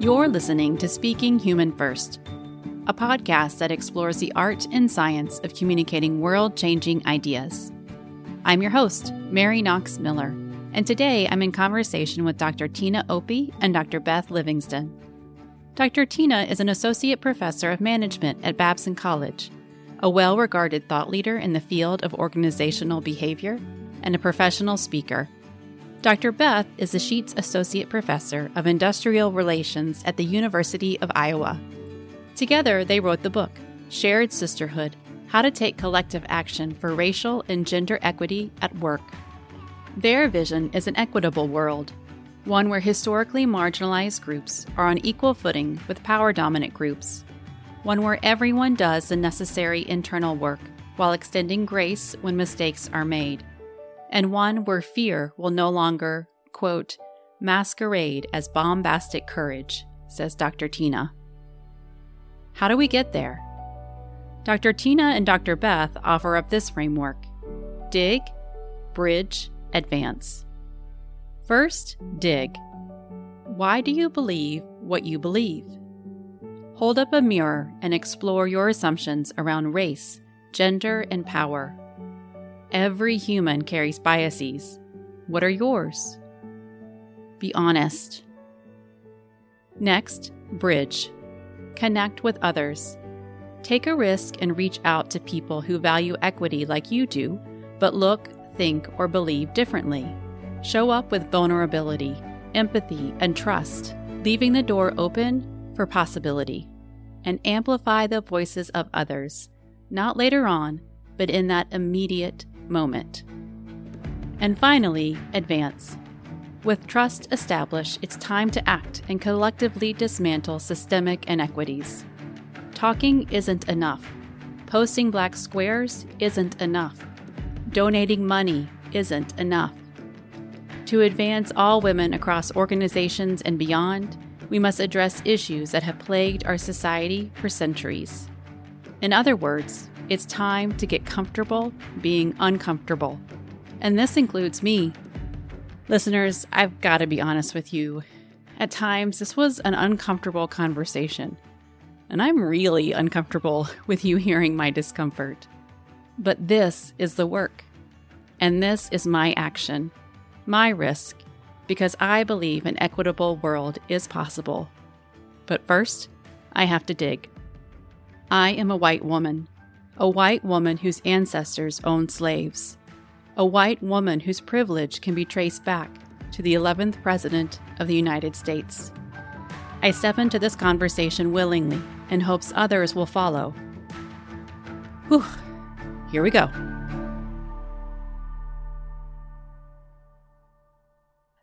You're listening to Speaking Human First, a podcast that explores the art and science of communicating world changing ideas. I'm your host, Mary Knox Miller, and today I'm in conversation with Dr. Tina Opie and Dr. Beth Livingston. Dr. Tina is an associate professor of management at Babson College, a well regarded thought leader in the field of organizational behavior, and a professional speaker. Dr. Beth is the Sheets Associate Professor of Industrial Relations at the University of Iowa. Together, they wrote the book, Shared Sisterhood How to Take Collective Action for Racial and Gender Equity at Work. Their vision is an equitable world, one where historically marginalized groups are on equal footing with power dominant groups, one where everyone does the necessary internal work while extending grace when mistakes are made and one where fear will no longer, quote, masquerade as bombastic courage, says Dr. Tina. How do we get there? Dr. Tina and Dr. Beth offer up this framework dig, bridge, advance. First, dig. Why do you believe what you believe? Hold up a mirror and explore your assumptions around race, gender, and power. Every human carries biases. What are yours? Be honest. Next, bridge. Connect with others. Take a risk and reach out to people who value equity like you do, but look, think, or believe differently. Show up with vulnerability, empathy, and trust, leaving the door open for possibility. And amplify the voices of others, not later on, but in that immediate moment. And finally, advance. With trust established, it's time to act and collectively dismantle systemic inequities. Talking isn't enough. Posting black squares isn't enough. Donating money isn't enough. To advance all women across organizations and beyond, we must address issues that have plagued our society for centuries. In other words, it's time to get comfortable being uncomfortable. And this includes me. Listeners, I've got to be honest with you. At times, this was an uncomfortable conversation. And I'm really uncomfortable with you hearing my discomfort. But this is the work. And this is my action, my risk, because I believe an equitable world is possible. But first, I have to dig. I am a white woman a white woman whose ancestors owned slaves, a white woman whose privilege can be traced back to the 11th President of the United States. I step into this conversation willingly in hopes others will follow. Whew, here we go.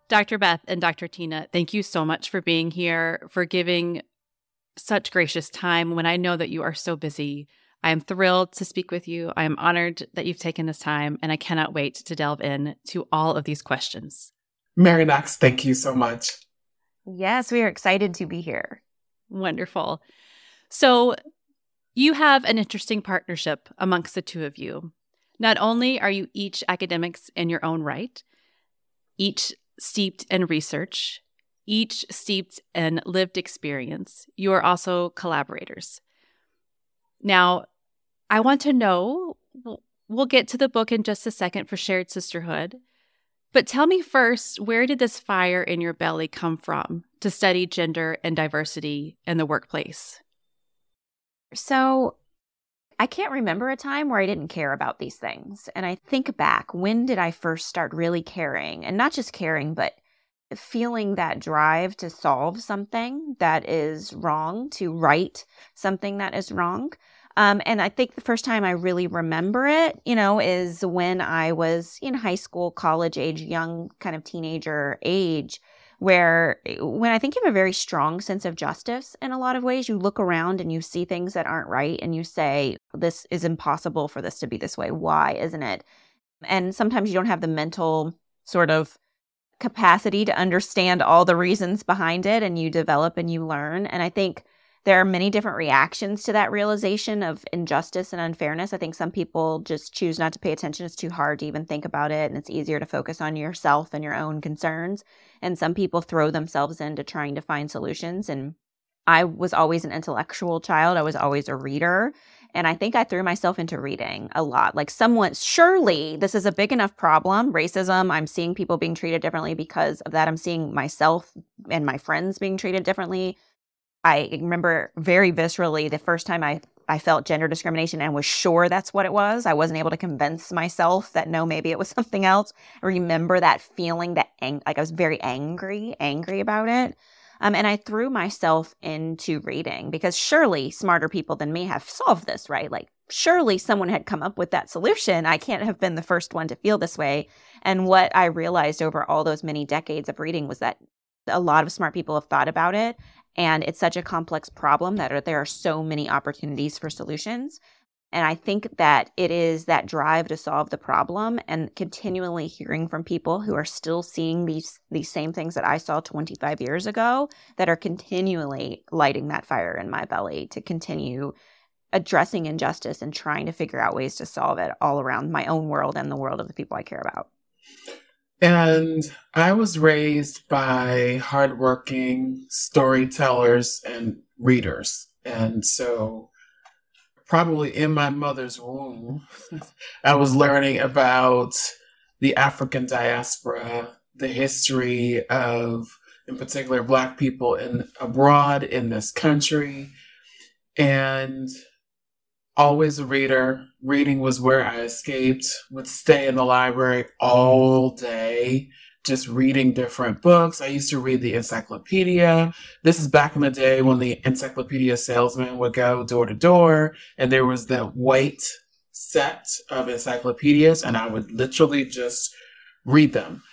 Dr. Beth and Dr. Tina, thank you so much for being here, for giving such gracious time when I know that you are so busy. I am thrilled to speak with you. I am honored that you've taken this time, and I cannot wait to delve in to all of these questions. Mary Knox, thank you so much. Yes, we are excited to be here. Wonderful. So, you have an interesting partnership amongst the two of you. Not only are you each academics in your own right, each steeped in research, each steeped in lived experience, you are also collaborators. Now, I want to know, we'll get to the book in just a second for Shared Sisterhood. But tell me first, where did this fire in your belly come from to study gender and diversity in the workplace? So, I can't remember a time where I didn't care about these things. And I think back, when did I first start really caring? And not just caring, but feeling that drive to solve something that is wrong, to right something that is wrong. Um, and I think the first time I really remember it, you know, is when I was in high school, college age, young kind of teenager age, where when I think you have a very strong sense of justice in a lot of ways, you look around and you see things that aren't right and you say, this is impossible for this to be this way. Why isn't it? And sometimes you don't have the mental sort of capacity to understand all the reasons behind it and you develop and you learn. And I think there are many different reactions to that realization of injustice and unfairness. I think some people just choose not to pay attention. It's too hard to even think about it, and it's easier to focus on yourself and your own concerns. And some people throw themselves into trying to find solutions. And I was always an intellectual child, I was always a reader. And I think I threw myself into reading a lot. Like, someone, surely this is a big enough problem racism. I'm seeing people being treated differently because of that. I'm seeing myself and my friends being treated differently I remember very viscerally the first time I, I felt gender discrimination and was sure that's what it was. I wasn't able to convince myself that no, maybe it was something else. I remember that feeling that ang- like I was very angry, angry about it. Um, and I threw myself into reading because surely smarter people than me have solved this, right? Like, surely someone had come up with that solution. I can't have been the first one to feel this way. And what I realized over all those many decades of reading was that a lot of smart people have thought about it and it's such a complex problem that there are so many opportunities for solutions. And I think that it is that drive to solve the problem and continually hearing from people who are still seeing these these same things that I saw 25 years ago that are continually lighting that fire in my belly to continue addressing injustice and trying to figure out ways to solve it all around my own world and the world of the people I care about. And I was raised by hardworking storytellers and readers. And so, probably in my mother's womb, I was learning about the African diaspora, the history of, in particular, Black people in abroad in this country. And always a reader. Reading was where I escaped, would stay in the library all day, just reading different books. I used to read the encyclopedia. This is back in the day when the encyclopedia salesman would go door to door and there was that white set of encyclopedias, and I would literally just read them.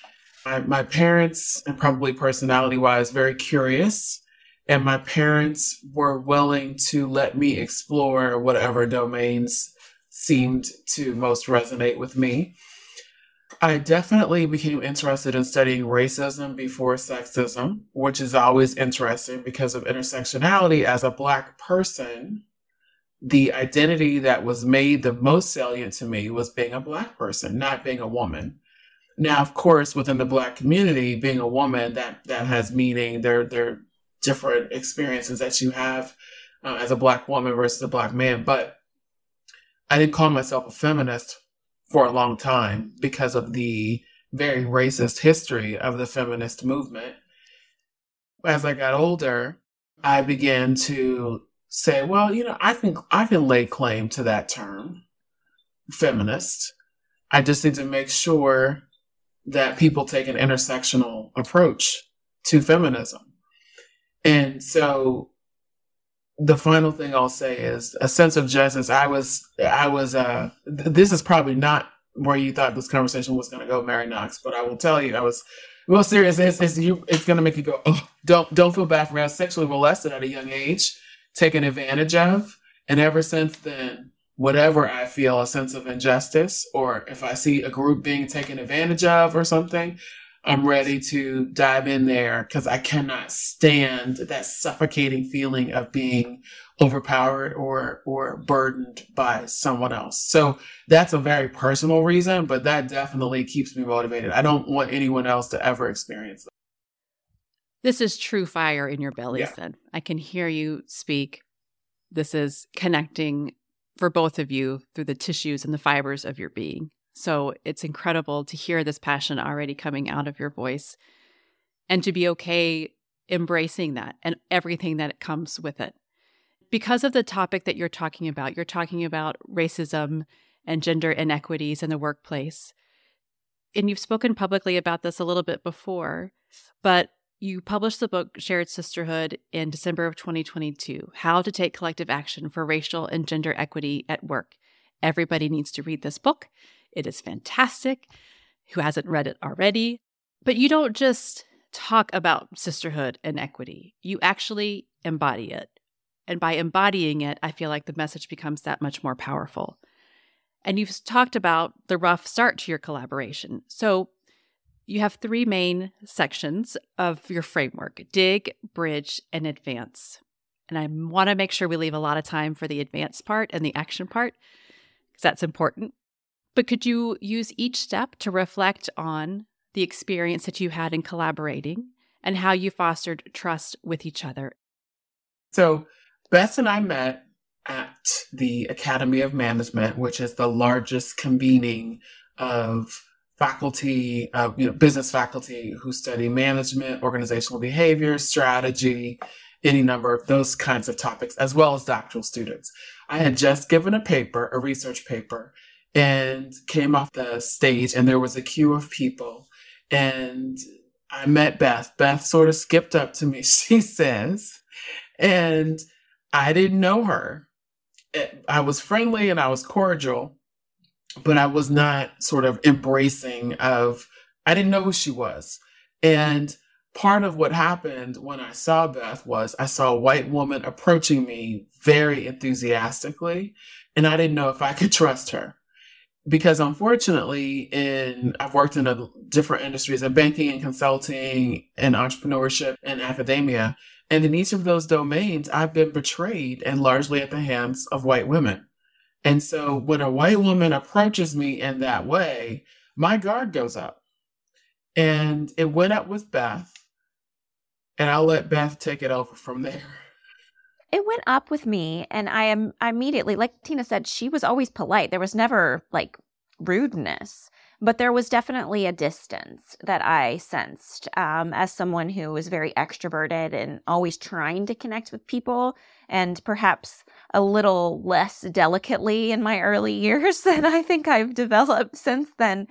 My, my parents, and probably personality wise, very curious and my parents were willing to let me explore whatever domains seemed to most resonate with me. I definitely became interested in studying racism before sexism, which is always interesting because of intersectionality. As a Black person, the identity that was made the most salient to me was being a Black person, not being a woman. Now, of course, within the Black community, being a woman that that has meaning. There, there different experiences that you have uh, as a black woman versus a black man. But I didn't call myself a feminist for a long time because of the very racist history of the feminist movement. As I got older, I began to say, well, you know, I think I can lay claim to that term, feminist. I just need to make sure that people take an intersectional approach to feminism. And so the final thing I'll say is a sense of justice. I was, I was, uh, th- this is probably not where you thought this conversation was going to go, Mary Knox, but I will tell you, I was well, serious. It's, it's, you, it's going to make you go, oh, don't, don't feel bad for me. I was sexually molested at a young age, taken advantage of. And ever since then, whatever I feel a sense of injustice, or if I see a group being taken advantage of or something, I'm ready to dive in there because I cannot stand that suffocating feeling of being overpowered or or burdened by someone else. So that's a very personal reason, but that definitely keeps me motivated. I don't want anyone else to ever experience that. This is true fire in your bellies yeah. then. I can hear you speak. This is connecting for both of you through the tissues and the fibers of your being. So it's incredible to hear this passion already coming out of your voice and to be okay embracing that and everything that comes with it. Because of the topic that you're talking about, you're talking about racism and gender inequities in the workplace. And you've spoken publicly about this a little bit before, but you published the book Shared Sisterhood in December of 2022 How to Take Collective Action for Racial and Gender Equity at Work. Everybody needs to read this book. It is fantastic. Who hasn't read it already? But you don't just talk about sisterhood and equity, you actually embody it. And by embodying it, I feel like the message becomes that much more powerful. And you've talked about the rough start to your collaboration. So you have three main sections of your framework dig, bridge, and advance. And I want to make sure we leave a lot of time for the advanced part and the action part because that's important. But could you use each step to reflect on the experience that you had in collaborating and how you fostered trust with each other? So, Beth and I met at the Academy of Management, which is the largest convening of faculty, uh, you know, business faculty who study management, organizational behavior, strategy, any number of those kinds of topics, as well as doctoral students. I had just given a paper, a research paper, and came off the stage, and there was a queue of people. And I met Beth. Beth sort of skipped up to me, she says, and I didn't know her. Eh, I was friendly and I was cordial, but I was not sort of embracing of, I didn't know who she was. And part of what happened when I saw Beth was I saw a white woman approaching me very enthusiastically, and I didn't know if I could trust her. Because unfortunately, in I've worked in a, different industries in banking and consulting and entrepreneurship and academia. And in each of those domains, I've been betrayed and largely at the hands of white women. And so when a white woman approaches me in that way, my guard goes up. And it went up with Beth. And I'll let Beth take it over from there. It went up with me, and I am I immediately, like Tina said, she was always polite. There was never like rudeness, but there was definitely a distance that I sensed um, as someone who was very extroverted and always trying to connect with people, and perhaps a little less delicately in my early years than I think I've developed since then.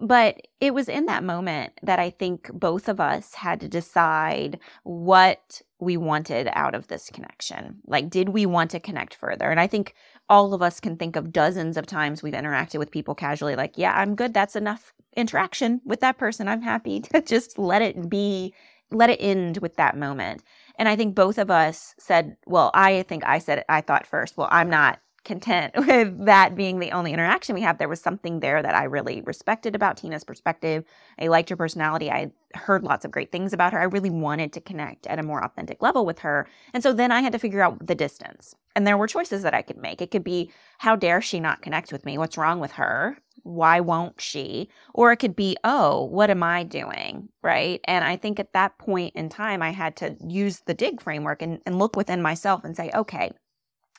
But it was in that moment that I think both of us had to decide what we wanted out of this connection. Like, did we want to connect further? And I think all of us can think of dozens of times we've interacted with people casually, like, yeah, I'm good. That's enough interaction with that person. I'm happy to just let it be, let it end with that moment. And I think both of us said, well, I think I said it, I thought first, well, I'm not content with that being the only interaction we have. There was something there that I really respected about Tina's perspective. I liked her personality. I heard lots of great things about her. I really wanted to connect at a more authentic level with her. And so then I had to figure out the distance. And there were choices that I could make. It could be, how dare she not connect with me? What's wrong with her? Why won't she? Or it could be, oh, what am I doing? Right. And I think at that point in time, I had to use the dig framework and, and look within myself and say, okay,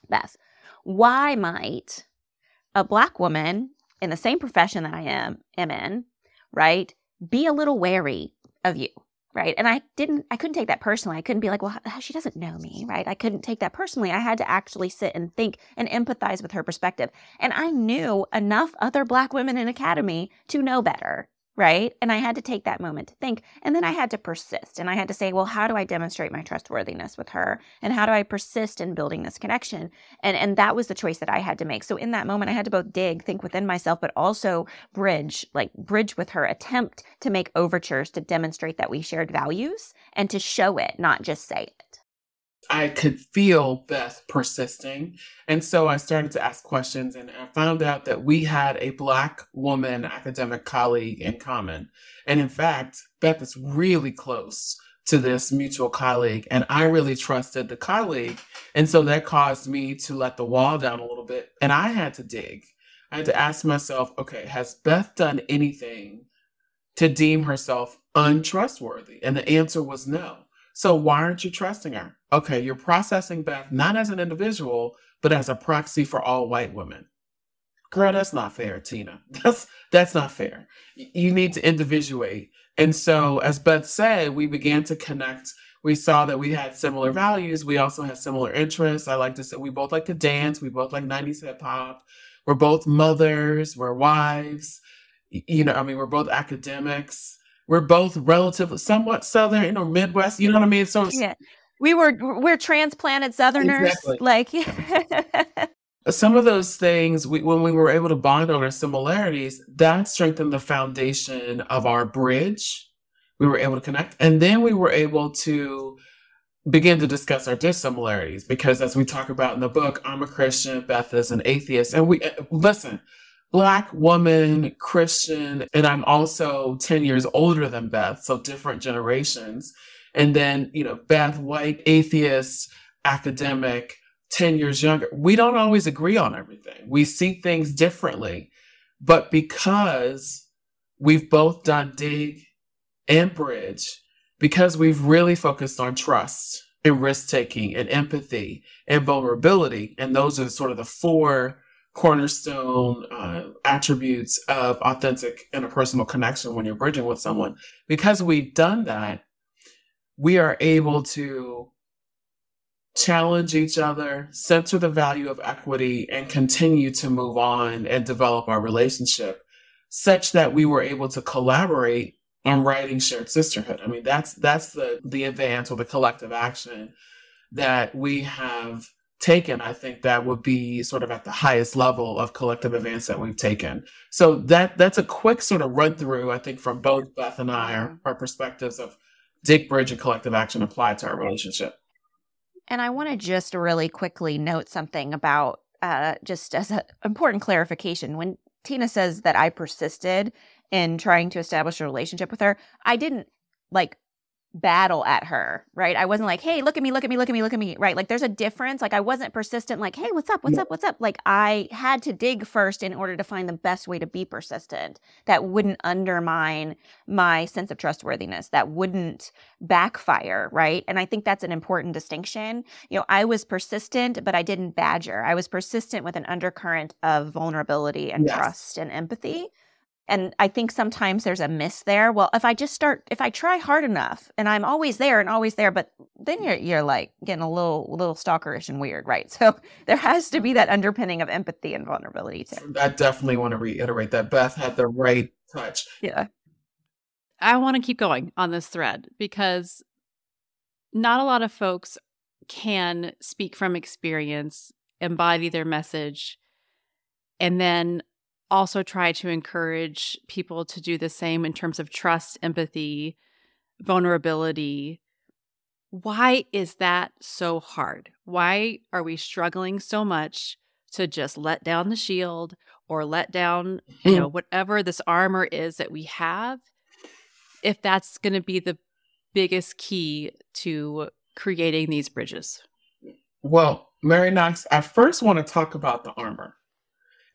Beth, why might a black woman in the same profession that I am am in, right, be a little wary of you, right? And I didn't, I couldn't take that personally. I couldn't be like, well, she doesn't know me, right? I couldn't take that personally. I had to actually sit and think and empathize with her perspective. And I knew enough other black women in academy to know better, right? And I had to take that moment to think. And then I had to persist. And I had to say, well, how do I demonstrate my trustworthiness with her? And how do I persist in building this connection? And and that was the choice that I had to make. So in that moment, I had to both dig, think within myself, but also bridge, like bridge with her, attempt to make overtures to demonstrate that we shared values and to show it, not just say it. I could feel Beth persisting. And so I started to ask questions and I found out that we had a Black woman academic colleague in common. And in fact, Beth is really close to this mutual colleague. And I really trusted the colleague. And so that caused me to let the wall down a little bit. And I had to dig. I had to ask myself, okay, has Beth done anything to deem herself untrustworthy? And the answer was no. So why aren't you trusting her? Okay, you're processing Beth not as an individual, but as a proxy for all white women. Girl, that's not fair, Tina. That's that's not fair. You need to individuate. And so, as Beth said, we began to connect. We saw that we had similar values. We also had similar interests. I like to say we both like to dance. We both like 90s hip hop. We're both mothers. We're wives. You know, I mean, we're both academics we're both relatively somewhat southern, or Midwest. You know what I mean? So yeah, we were we're transplanted Southerners, exactly. like. Some of those things, we, when we were able to bond over similarities, that strengthened the foundation of our bridge. We were able to connect, and then we were able to begin to discuss our dissimilarities because, as we talk about in the book, I'm a Christian, Beth is an atheist, and we uh, listen Black woman, Christian, and I'm also 10 years older than Beth, so different generations. And then, you know, Beth, white, atheist, academic, 10 years younger. We don't always agree on everything. We see things differently. But because we've both done dig and bridge, because we've really focused on trust and risk taking and empathy and vulnerability, and those are sort of the four cornerstone uh, attributes of authentic interpersonal connection when you're bridging with someone. Because we've done that, we are able to challenge each other, center the value of equity, and continue to move on and develop our relationship such that we were able to collaborate on writing shared sisterhood. I mean, that's that's the the advance or the collective action that we have taken, I think that would be sort of at the highest level of collective advance that we've taken. So that that's a quick sort of run through, I think, from both Beth and I, our, our perspectives of Dig Bridge and collective action applied to our relationship. And I want to just really quickly note something about uh, just as an important clarification. When Tina says that I persisted in trying to establish a relationship with her, I didn't like battle at her, right? I wasn't like, hey, look at me, look at me, look at me, look at me, right? Like there's a difference. Like I wasn't persistent, like, hey, what's up, what's up, what's up? Like I had to dig first in order to find the best way to be persistent that wouldn't undermine my sense of trustworthiness, that wouldn't backfire, right? And I think that's an important distinction. You know, I was persistent, but I didn't badger. I was persistent with an undercurrent of vulnerability and yes. trust and empathy. And I think sometimes there's a miss there. Well, if I just start, if I try hard enough and I'm always there and always there, but then you're, you're like getting a little, little stalkerish and weird, right? So there has to be that underpinning of empathy and vulnerability too. I definitely want to reiterate that Beth had the right touch. Yeah. I want to keep going on this thread because not a lot of folks can speak from experience, embody their message, and then also try to encourage people to do the same in terms of trust, empathy, vulnerability. Why is that so hard? Why are we struggling so much to just let down the shield or let down, you hmm. know, whatever this armor is that we have? If that's going to be the biggest key to creating these bridges. Well, Mary Knox, I first want to talk about the armor.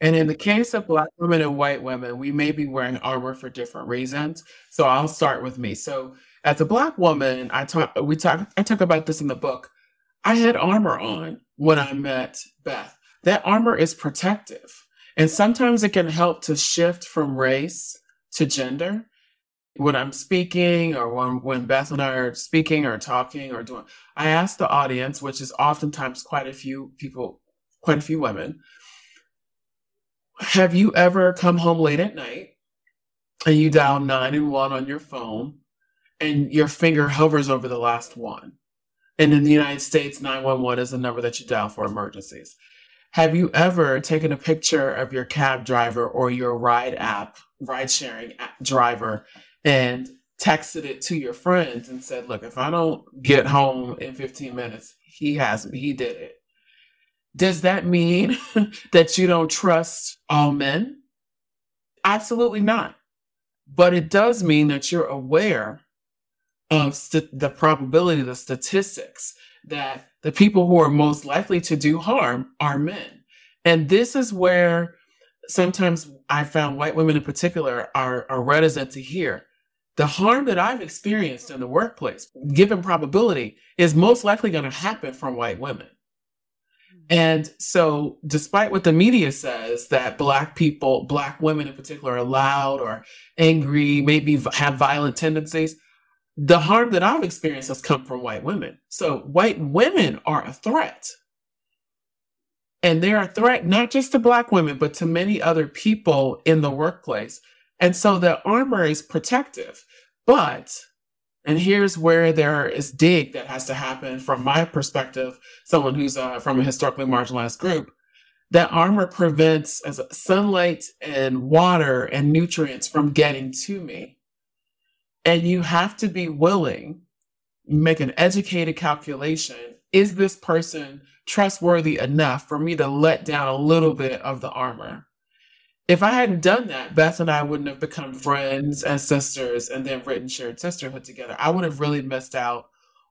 And in the case of Black women and white women, we may be wearing armor for different reasons. So I'll start with me. So as a Black woman, I talk, we talk, I talk about this in the book. I had armor on when I met Beth. That armor is protective. And sometimes it can help to shift from race to gender. When I'm speaking or when, when Beth and I are speaking or talking or doing, I ask the audience, which is oftentimes quite a few people, quite a few women, have you ever come home late at night and you dial nine and one on your phone and your finger hovers over the last one? And in the United States, 911 is the number that you dial for emergencies. Have you ever taken a picture of your cab driver or your ride app, ride sharing driver, and texted it to your friends and said, Look, if I don't get home in 15 minutes, he has me, he did it. Does that mean that you don't trust all men? Absolutely not. But it does mean that you're aware of st- the probability, the statistics that the people who are most likely to do harm are men. And this is where sometimes I found white women in particular are, are reticent to hear. The harm that I've experienced in the workplace, given probability, is most likely going to happen from white women. And so, despite what the media says that Black people, Black women in particular, are loud or angry, maybe have violent tendencies, the harm that I've experienced has come from white women. So, white women are a threat. And they're a threat not just to Black women, but to many other people in the workplace. And so, the armor is protective. But and here's where there is dig that has to happen from my perspective, someone who's uh, from a historically marginalized group. That armor prevents as sunlight and water and nutrients from getting to me. And you have to be willing, make an educated calculation. Is this person trustworthy enough for me to let down a little bit of the armor? If I hadn't done that, Beth and I wouldn't have become friends and sisters and then written Shared Sisterhood together. I would have really missed out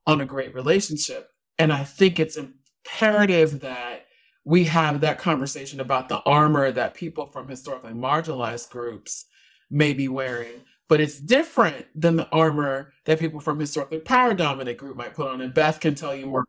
on a great relationship. And I think it's imperative that we have that conversation about the armor that people from historically marginalized groups may be wearing. But it's different than the armor that people from historically power dominant group might put on. And Beth can tell you more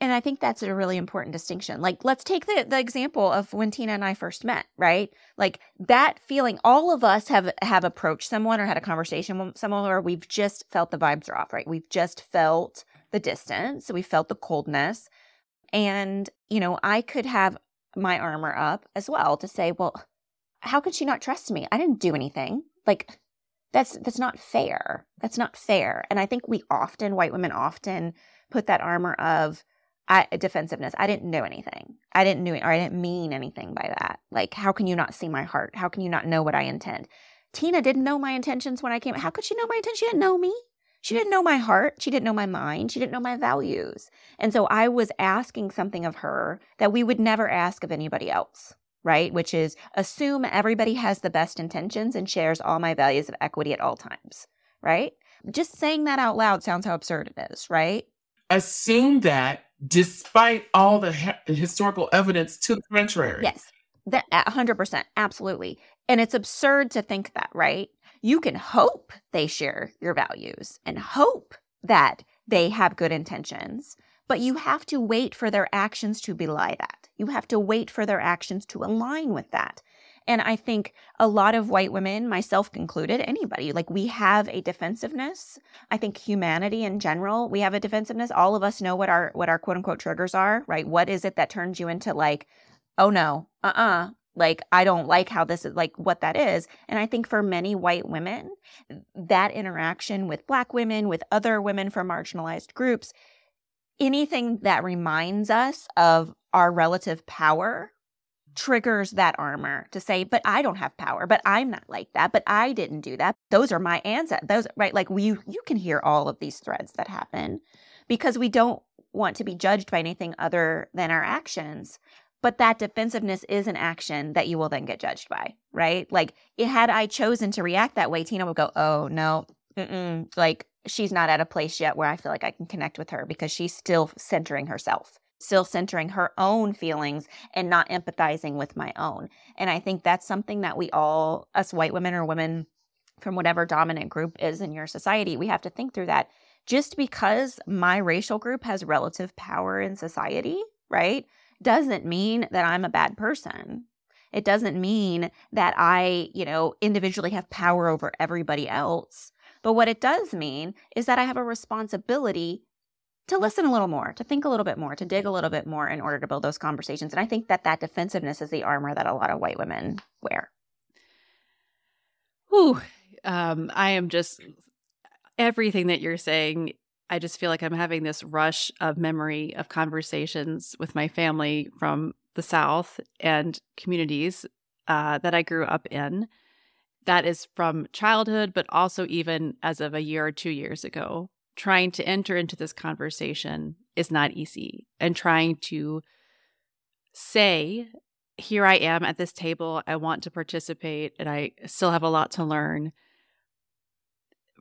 and I think that's a really important distinction. Like, let's take the, the example of when Tina and I first met, right? Like that feeling, all of us have have approached someone or had a conversation with someone where we've just felt the vibes are off, right? We've just felt the distance, we felt the coldness. And, you know, I could have my armor up as well to say, well, how could she not trust me? I didn't do anything. Like that's that's not fair. That's not fair. And I think we often, white women often put that armor of I, defensiveness. I didn't know anything. I didn't know, or I didn't mean anything by that. Like, how can you not see my heart? How can you not know what I intend? Tina didn't know my intentions when I came. How could she know my intentions? She didn't know me. She didn't know my heart. She didn't know my mind. She didn't know my values. And so I was asking something of her that we would never ask of anybody else, right? Which is assume everybody has the best intentions and shares all my values of equity at all times, right? Just saying that out loud sounds how absurd it is, right? Assume that despite all the historical evidence to the contrary. Yes, that 100%. Absolutely. And it's absurd to think that, right? You can hope they share your values and hope that they have good intentions, but you have to wait for their actions to belie that. You have to wait for their actions to align with that. And I think a lot of white women, myself included, anybody, like we have a defensiveness. I think humanity in general, we have a defensiveness. All of us know what our what our quote unquote triggers are, right? What is it that turns you into like, oh no, uh-uh. Like I don't like how this is like what that is. And I think for many white women, that interaction with black women, with other women from marginalized groups, anything that reminds us of our relative power triggers that armor to say, but I don't have power, but I'm not like that, but I didn't do that. Those are my ancestors. Those right, like we you can hear all of these threads that happen because we don't want to be judged by anything other than our actions. But that defensiveness is an action that you will then get judged by, right? Like, it, had I chosen to react that way, Tina would go, "Oh no, like she's not at a place yet where I feel like I can connect with her because she's still centering herself." Still centering her own feelings and not empathizing with my own. And I think that's something that we all, us white women or women from whatever dominant group is in your society, we have to think through that. Just because my racial group has relative power in society, right, doesn't mean that I'm a bad person. It doesn't mean that I, you know, individually have power over everybody else. But what it does mean is that I have a responsibility to listen a little more, to think a little bit more, to dig a little bit more in order to build those conversations. And I think that that defensiveness is the armor that a lot of white women wear. Whew. Um, I am just everything that you're saying. I just feel like I'm having this rush of memory of conversations with my family from the South and communities uh, that I grew up in. That is from childhood, but also even as of a year or two years ago trying to enter into this conversation is not easy. And trying to say here i am at this table. I want to participate and i still have a lot to learn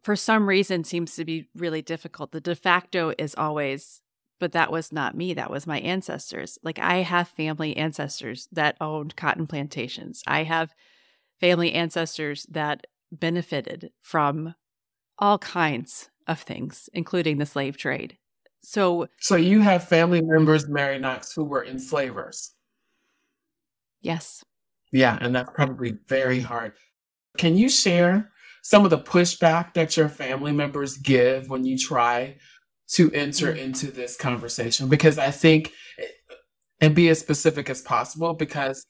for some reason seems to be really difficult. The de facto is always but that was not me. That was my ancestors. Like i have family ancestors that owned cotton plantations. I have family ancestors that benefited from all kinds of things, including the slave trade. So, so you have family members, Mary Knox, who were enslavers. Yes. Yeah, and that's probably very hard. Can you share some of the pushback that your family members give when you try to enter mm-hmm. into this conversation? Because I think, and be as specific as possible, because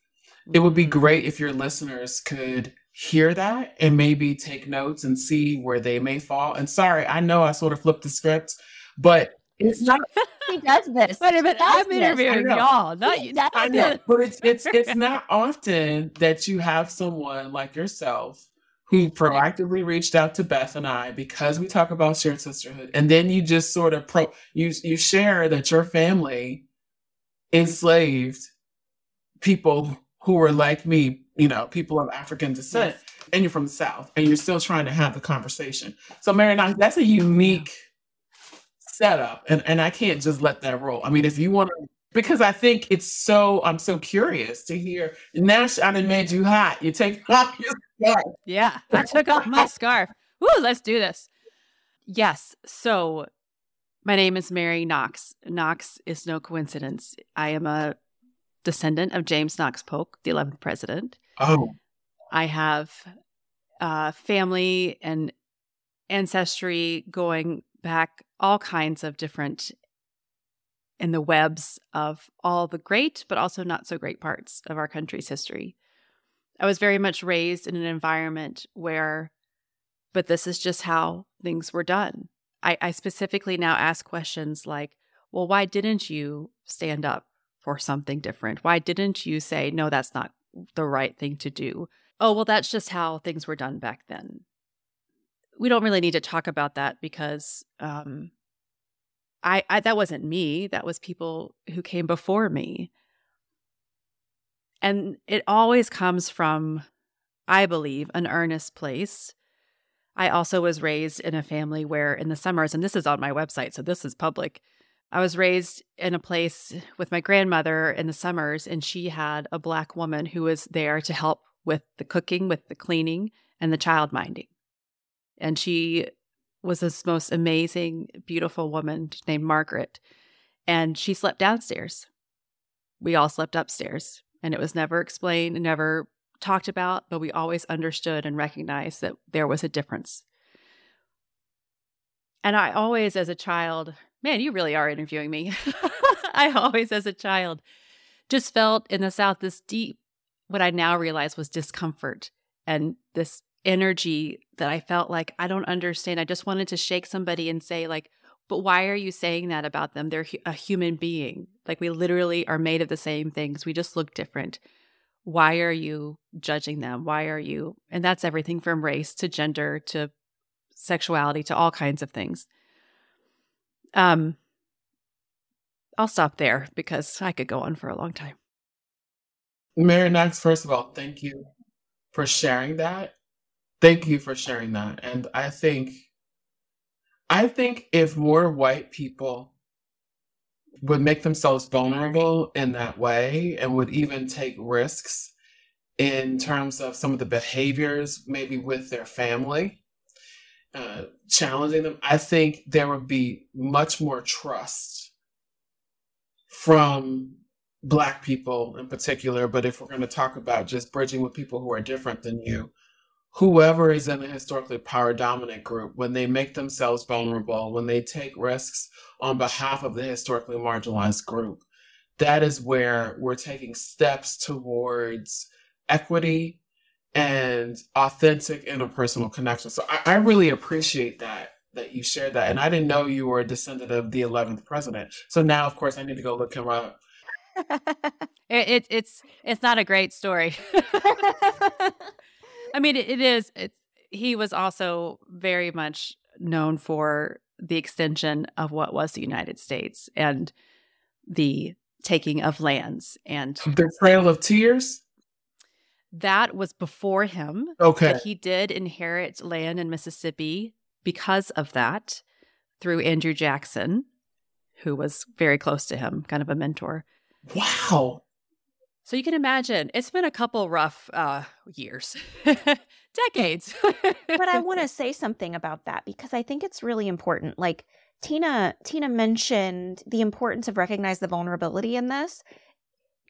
it would be mm-hmm. great if your listeners could hear that and maybe take notes and see where they may fall. And sorry, I know I sort of flipped the script, but it's not. he does this. Wait a minute, I'm interviewing y'all, not you. I know, but it's it's it's not often that you have someone like yourself who proactively reached out to Beth and I because we talk about shared sisterhood, and then you just sort of pro you you share that your family enslaved people who were like me you know, people of African descent, yes. and you're from the South, and you're still trying to have the conversation. So, Mary, Knox, that's a unique setup. And and I can't just let that roll. I mean, if you want to because I think it's so I'm so curious to hear Nash I done made you hot. You take off your scarf. Yeah, I took off my scarf. Woo, let's do this. Yes. So my name is Mary Knox. Knox is no coincidence. I am a descendant of James Knox Polk, the 11th president. Oh. I have uh, family and ancestry going back all kinds of different in the webs of all the great but also not so great parts of our country's history. I was very much raised in an environment where, but this is just how things were done. I, I specifically now ask questions like, well, why didn't you stand up for something different? Why didn't you say, no, that's not the right thing to do? Oh, well, that's just how things were done back then. We don't really need to talk about that because um, I, I that wasn't me. That was people who came before me. And it always comes from, I believe, an earnest place. I also was raised in a family where in the summers, and this is on my website, so this is public. I was raised in a place with my grandmother in the summers, and she had a black woman who was there to help with the cooking, with the cleaning, and the child minding. And she was this most amazing, beautiful woman named Margaret. And she slept downstairs. We all slept upstairs. And it was never explained, never talked about, but we always understood and recognized that there was a difference. And I always, as a child, man, you really are interviewing me. I always, as a child, just felt in the South this deep, what I now realize was discomfort and this energy that I felt like I don't understand. I just wanted to shake somebody and say, like, but why are you saying that about them? They're a human being. Like, we literally are made of the same things. We just look different. Why are you judging them? Why are you? And that's everything from race to gender to sexuality to all kinds of things. Um, I'll stop there because I could go on for a long time. Mary Knox, first of all, thank you for sharing that. Thank you for sharing that. And I think I think if more white people would make themselves vulnerable in that way and would even take risks in terms of some of the behaviors, maybe with their family, uh, challenging them, I think there would be much more trust from Black people in particular. But if we're going to talk about just bridging with people who are different than you, whoever is in a historically power dominant group, when they make themselves vulnerable, when they take risks on behalf of the historically marginalized group, that is where we're taking steps towards equity and authentic interpersonal connection. So I, I really appreciate that that you shared that. And I didn't know you were a descendant of the 11th president. So now, of course, I need to go look him up. it, it, it's it's not a great story. I mean, it, it is. It's, he was also very much known for the extension of what was the United States and the taking of lands and the Trail of Tears. That was before him. Okay. But he did inherit land in Mississippi because of that through Andrew Jackson, who was very close to him, kind of a mentor. Wow. So you can imagine it's been a couple rough uh, years, decades. but I want to say something about that because I think it's really important. Like Tina, Tina mentioned the importance of recognize the vulnerability in this.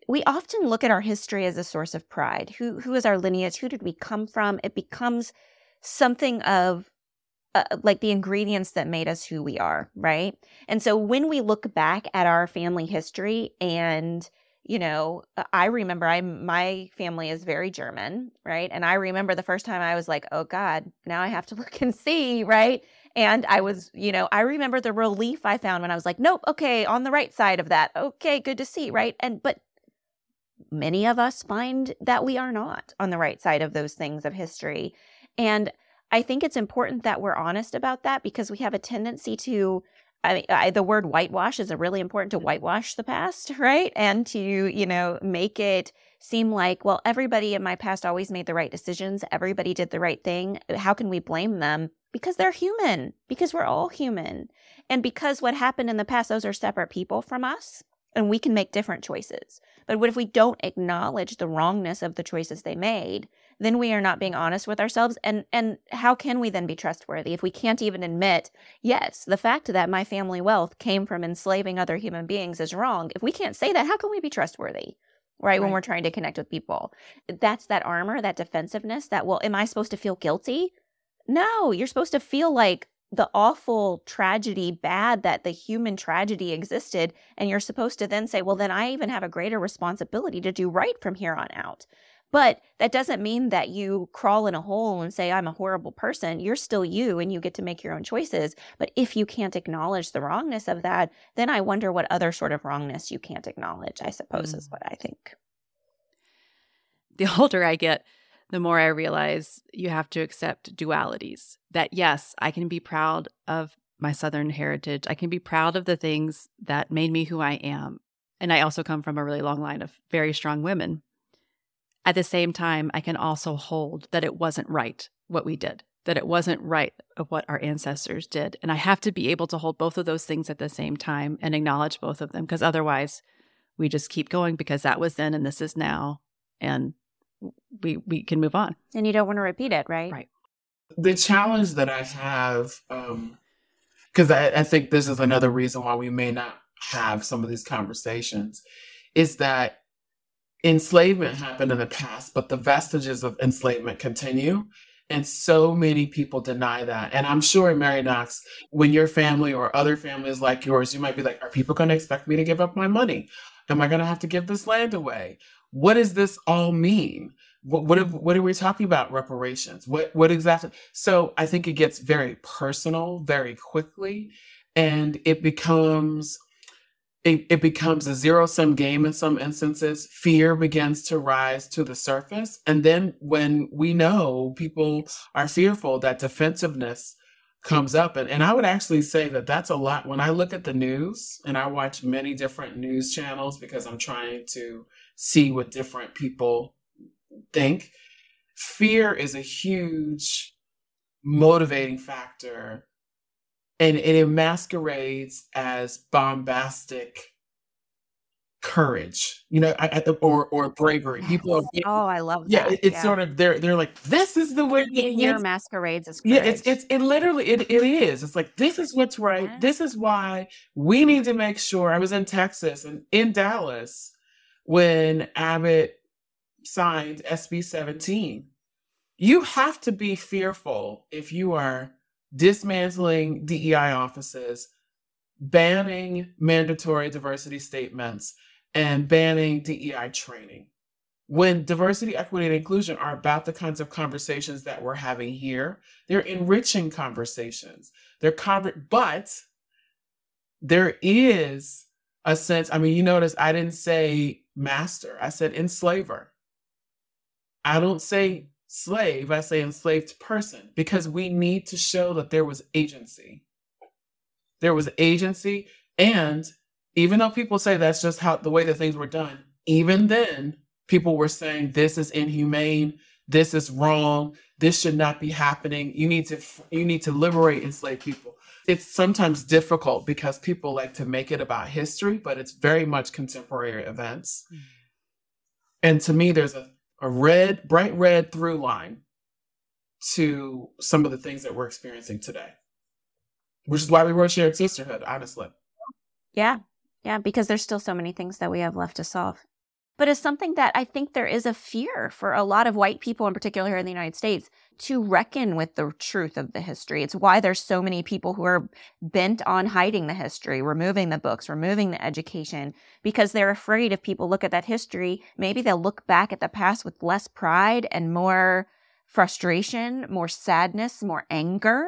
We often look at our history as a source of pride. Who who is our lineage? Who did we come from? It becomes something of uh, like the ingredients that made us who we are, right? And so when we look back at our family history and you know, uh, I remember I my family is very German, right? And I remember the first time I was like, "Oh god, now I have to look and see," right? And I was, you know, I remember the relief I found when I was like, "Nope, okay, on the right side of that. Okay, good to see," right? And but many of us find that we are not on the right side of those things of history. And I think it's important that we're honest about that because we have a tendency to I mean, I, the word whitewash is a really important to whitewash the past, right? And to, you know, make it seem like, well, everybody in my past always made the right decisions. Everybody did the right thing. How can we blame them? because they're human, because we're all human. And because what happened in the past, those are separate people from us and we can make different choices. But what if we don't acknowledge the wrongness of the choices they made? Then we are not being honest with ourselves. And and how can we then be trustworthy if we can't even admit, yes, the fact that my family wealth came from enslaving other human beings is wrong. If we can't say that, how can we be trustworthy? Right, right. when we're trying to connect with people. That's that armor, that defensiveness, that well, am I supposed to feel guilty? No, you're supposed to feel like the awful tragedy bad that the human tragedy existed and you're supposed to then say well then i even have a greater responsibility to do right from here on out. But that doesn't mean that you crawl in a hole and say i'm a horrible person. You're still you and you get to make your own choices. But if you can't acknowledge the wrongness of that then i wonder what other sort of wrongness you can't acknowledge i suppose mm. is what i think. The older i get the more I realize you have to accept dualities. That yes, I can be proud of my Southern heritage. I can be proud of the things that made me who I am. And I also come from a really long line of very strong women. At the same time, I can also hold that it wasn't right what we did, that it wasn't right of what our ancestors did. And I have to be able to hold both of those things at the same time and acknowledge both of them because otherwise we just keep going because that was then and this is now. And we we can move on. And you don't want to repeat it, right? Right. The challenge that I have, because um, I, I think this is another reason why we may not have some of these conversations, is that enslavement happened in the past, but the vestiges of enslavement continue. And so many people deny that. And I'm sure, Mary Knox, when your family or other families like yours, you might be like, are people going to expect me to give up my money? Am I going to have to give this land away? What does this all mean? What, what, what are we talking about reparations? What, what exactly? So I think it gets very personal very quickly and it becomes it, it, becomes a zero sum game in some instances. Fear begins to rise to the surface. And then when we know people are fearful, that defensiveness comes up. And, and I would actually say that that's a lot. When I look at the news and I watch many different news channels because I'm trying to see what different people think. Fear is a huge motivating factor and, and it masquerades as bombastic courage, you know, or or bravery. People are oh, I love that. yeah. It's yeah. sort of they're they're like this is the way. Fear masquerades as courage. Yeah, it's it's it literally it, it is. It's like this is what's right. Yeah. This is why we need to make sure. I was in Texas and in Dallas, when Abbott signed SB 17. You have to be fearful if you are dismantling DEI offices, banning mandatory diversity statements, and banning DEI training. When diversity, equity, and inclusion are about the kinds of conversations that we're having here, they're enriching conversations. They're conver- but there is a sense. I mean, you notice I didn't say master. I said enslaver. I don't say slave, I say enslaved person because we need to show that there was agency. There was agency. And even though people say that's just how the way that things were done, even then, people were saying this is inhumane, this is wrong, this should not be happening. You need to you need to liberate enslaved people it's sometimes difficult because people like to make it about history, but it's very much contemporary events. Mm-hmm. And to me, there's a, a red, bright red through line to some of the things that we're experiencing today, which is why we wrote Shared Sisterhood, honestly. Yeah. Yeah. Because there's still so many things that we have left to solve but it's something that I think there is a fear for a lot of white people, in particular here in the United States, to reckon with the truth of the history. It's why there's so many people who are bent on hiding the history, removing the books, removing the education, because they're afraid if people look at that history, maybe they'll look back at the past with less pride and more frustration, more sadness, more anger,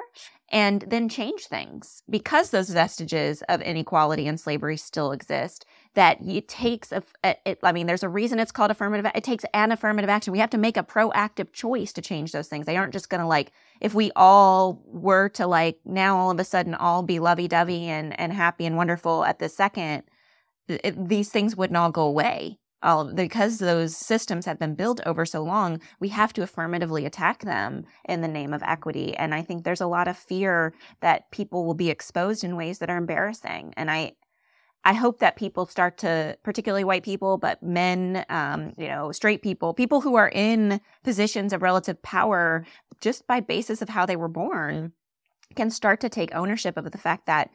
and then change things because those vestiges of inequality and slavery still exist that it takes a, it, I mean, there's a reason it's called affirmative. It takes an affirmative action. We have to make a proactive choice to change those things. They aren't just going to like, if we all were to like now all of a sudden all be lovey dovey and, and happy and wonderful at the second, it, these things wouldn't all go away. all because those systems have been built over so long we have to affirmatively attack them in the name of equity and i think there's a lot of fear that people will be exposed in ways that are embarrassing and i i hope that people start to particularly white people but men um, you know straight people people who are in positions of relative power just by basis of how they were born can start to take ownership of the fact that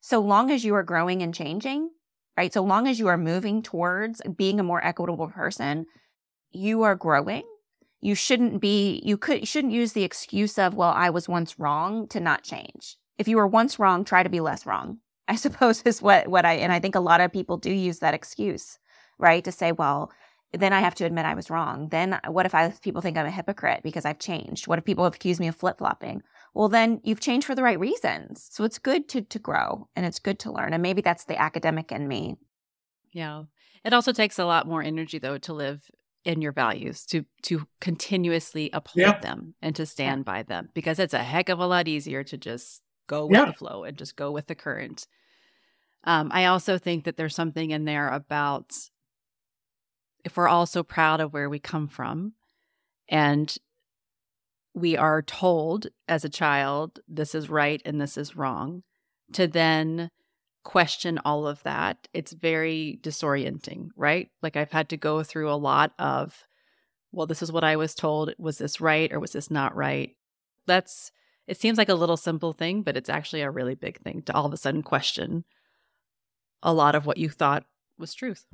so long as you are growing and changing right? So long as you are moving towards being a more equitable person, you are growing. You shouldn't be, you could, you shouldn't use the excuse of, well, I was once wrong to not change. If you were once wrong, try to be less wrong. I suppose is what, what I, and I think a lot of people do use that excuse, right? To say, well, then I have to admit I was wrong. Then uh, what if I, people think I'm a hypocrite because I've changed? What if people have accused me of flip flopping? well then you've changed for the right reasons so it's good to to grow and it's good to learn and maybe that's the academic in me yeah it also takes a lot more energy though to live in your values to to continuously uphold yeah. them and to stand by them because it's a heck of a lot easier to just go with yeah. the flow and just go with the current um, i also think that there's something in there about if we're all so proud of where we come from and we are told as a child, this is right and this is wrong, to then question all of that, it's very disorienting, right? Like I've had to go through a lot of, well, this is what I was told. Was this right or was this not right? That's, it seems like a little simple thing, but it's actually a really big thing to all of a sudden question a lot of what you thought was truth.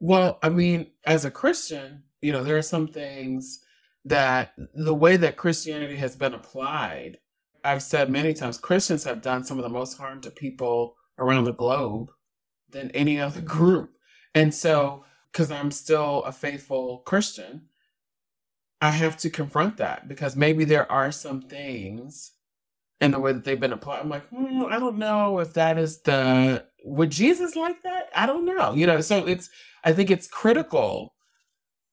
Well, I mean, as a Christian, you know, there are some things that the way that Christianity has been applied, I've said many times, Christians have done some of the most harm to people around the globe than any other group. And so, because I'm still a faithful Christian, I have to confront that because maybe there are some things in the way that they've been applied. I'm like, hmm, I don't know if that is the would Jesus like that? I don't know. You know, so it's I think it's critical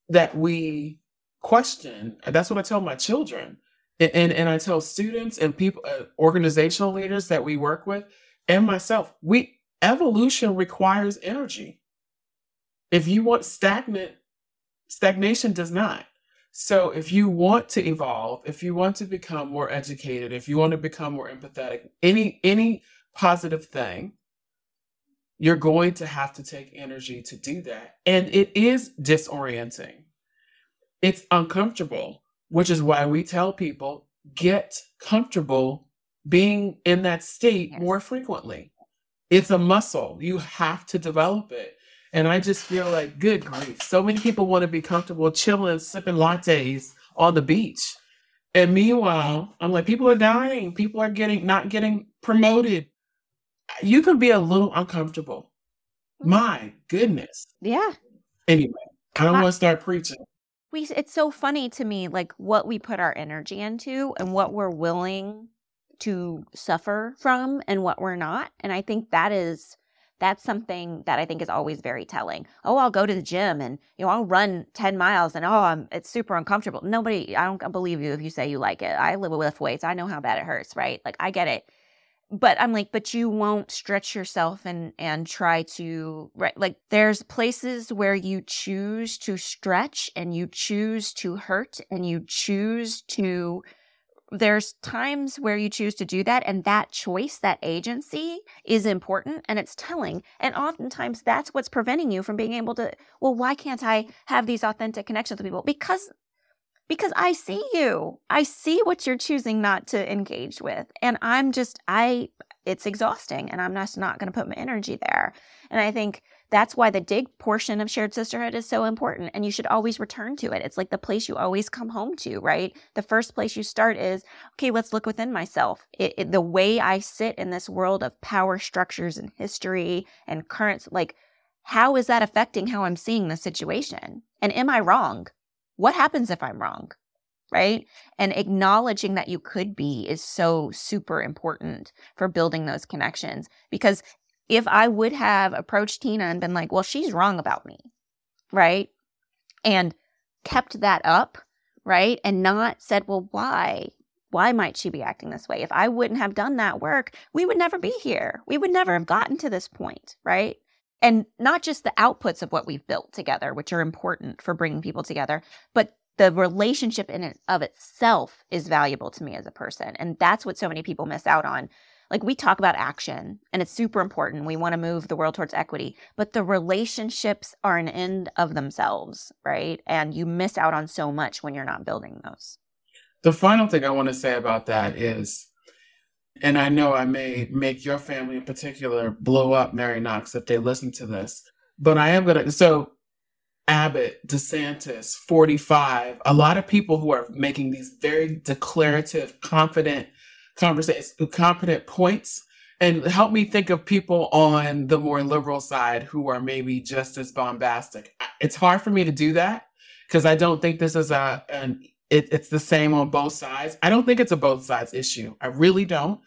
that we question. That's what I tell my children. And, and, and I tell students and people, uh, organizational leaders that we work with, and myself, we evolution requires energy. If you want stagnant, stagnation does not. So if you want to evolve, if you want to become more educated, if you want to become more empathetic, any any positive thing, you're going to have to take energy to do that. And it is disorienting. It's uncomfortable, which is why we tell people get comfortable being in that state more frequently. It's a muscle. You have to develop it. And I just feel like, good grief. So many people want to be comfortable chilling, sipping lattes on the beach. And meanwhile, I'm like, people are dying. People are getting not getting promoted. You can be a little uncomfortable. Mm-hmm. My goodness. Yeah. Anyway, I don't want to start preaching. We it's so funny to me like what we put our energy into and what we're willing to suffer from and what we're not and i think that is that's something that i think is always very telling. Oh i'll go to the gym and you know i'll run 10 miles and oh I'm, it's super uncomfortable. Nobody i don't believe you if you say you like it. I live with weights. I know how bad it hurts right? Like i get it but I'm like, but you won't stretch yourself and and try to right like there's places where you choose to stretch and you choose to hurt and you choose to there's times where you choose to do that and that choice that agency is important and it's telling. And oftentimes that's what's preventing you from being able to well why can't i have these authentic connections with people? Because because I see you. I see what you're choosing not to engage with. And I'm just, I, it's exhausting and I'm just not going to put my energy there. And I think that's why the dig portion of shared sisterhood is so important. And you should always return to it. It's like the place you always come home to, right? The first place you start is, okay, let's look within myself. It, it, the way I sit in this world of power structures and history and currents, like, how is that affecting how I'm seeing the situation? And am I wrong? What happens if I'm wrong? Right. And acknowledging that you could be is so super important for building those connections. Because if I would have approached Tina and been like, well, she's wrong about me, right? And kept that up, right? And not said, well, why? Why might she be acting this way? If I wouldn't have done that work, we would never be here. We would never have gotten to this point, right? And not just the outputs of what we've built together, which are important for bringing people together, but the relationship in it of itself is valuable to me as a person. And that's what so many people miss out on. Like we talk about action and it's super important. We want to move the world towards equity, but the relationships are an end of themselves, right? And you miss out on so much when you're not building those. The final thing I want to say about that is and I know I may make your family in particular blow up, Mary Knox, if they listen to this. But I am going to. So, Abbott, DeSantis, 45, a lot of people who are making these very declarative, confident conversations, confident points. And help me think of people on the more liberal side who are maybe just as bombastic. It's hard for me to do that because I don't think this is a an it, it's the same on both sides. I don't think it's a both sides issue. I really don't.